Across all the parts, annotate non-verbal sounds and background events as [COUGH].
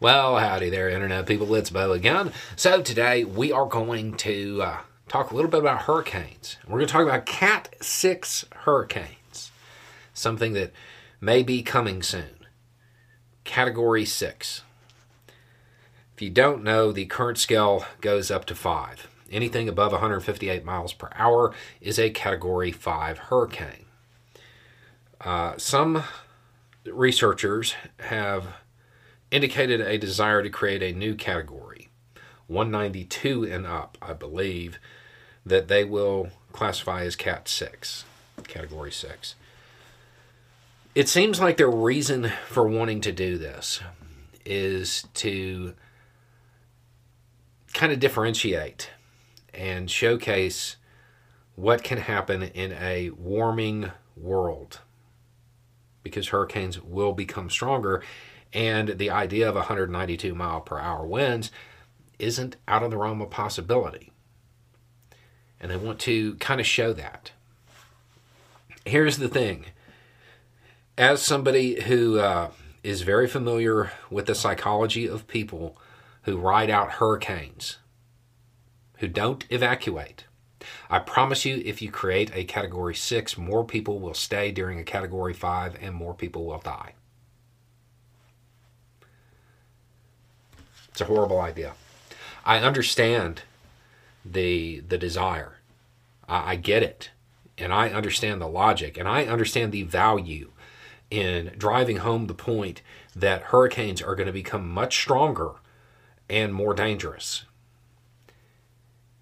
Well, howdy there, Internet people. It's Beau again. So, today we are going to uh, talk a little bit about hurricanes. We're going to talk about Cat 6 hurricanes, something that may be coming soon. Category 6. If you don't know, the current scale goes up to 5. Anything above 158 miles per hour is a Category 5 hurricane. Uh, some researchers have indicated a desire to create a new category, 192 and up, I believe, that they will classify as Cat 6, Category 6. It seems like their reason for wanting to do this is to kind of differentiate and showcase what can happen in a warming world because hurricanes will become stronger and the idea of 192 mile per hour winds isn't out of the realm of possibility. And they want to kind of show that. Here's the thing as somebody who uh, is very familiar with the psychology of people who ride out hurricanes, who don't evacuate, I promise you, if you create a category six, more people will stay during a category five and more people will die. It's a horrible idea. I understand the the desire. I, I get it, and I understand the logic, and I understand the value in driving home the point that hurricanes are going to become much stronger and more dangerous.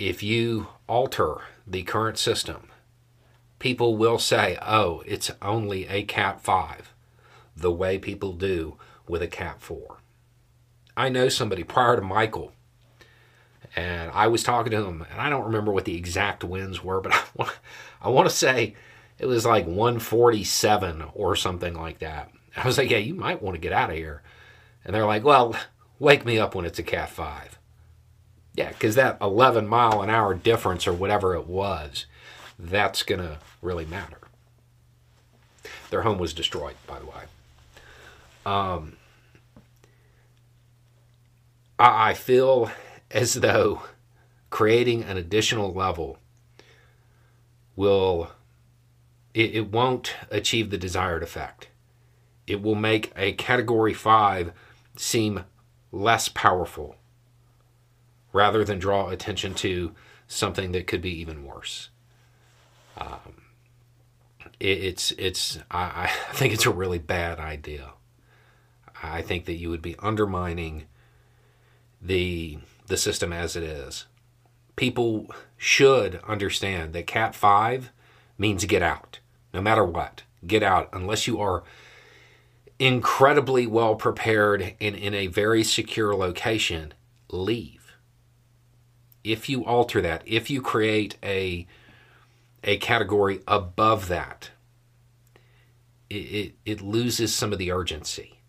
If you alter the current system, people will say, oh, it's only a Cat 5, the way people do with a Cat 4. I know somebody prior to Michael, and I was talking to him, and I don't remember what the exact winds were, but [LAUGHS] I want, I want to say it was like 147 or something like that. I was like, yeah, you might want to get out of here. And they're like, well, wake me up when it's a Cat 5. Yeah, because that 11 mile an hour difference or whatever it was, that's going to really matter. Their home was destroyed, by the way. Um, I feel as though creating an additional level will it, it won't achieve the desired effect. It will make a category 5 seem less powerful rather than draw attention to something that could be even worse. Um, it, it's it's I, I [LAUGHS] think it's a really bad idea. I think that you would be undermining the the system as it is. People should understand that Cat 5 means get out, no matter what. Get out unless you are incredibly well prepared and in a very secure location, leave. If you alter that, if you create a a category above that, it, it, it loses some of the urgency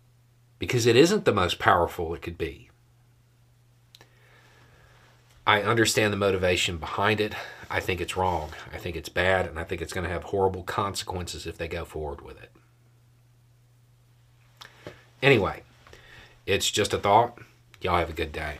because it isn't the most powerful it could be. I understand the motivation behind it. I think it's wrong. I think it's bad, and I think it's going to have horrible consequences if they go forward with it. Anyway, it's just a thought. Y'all have a good day.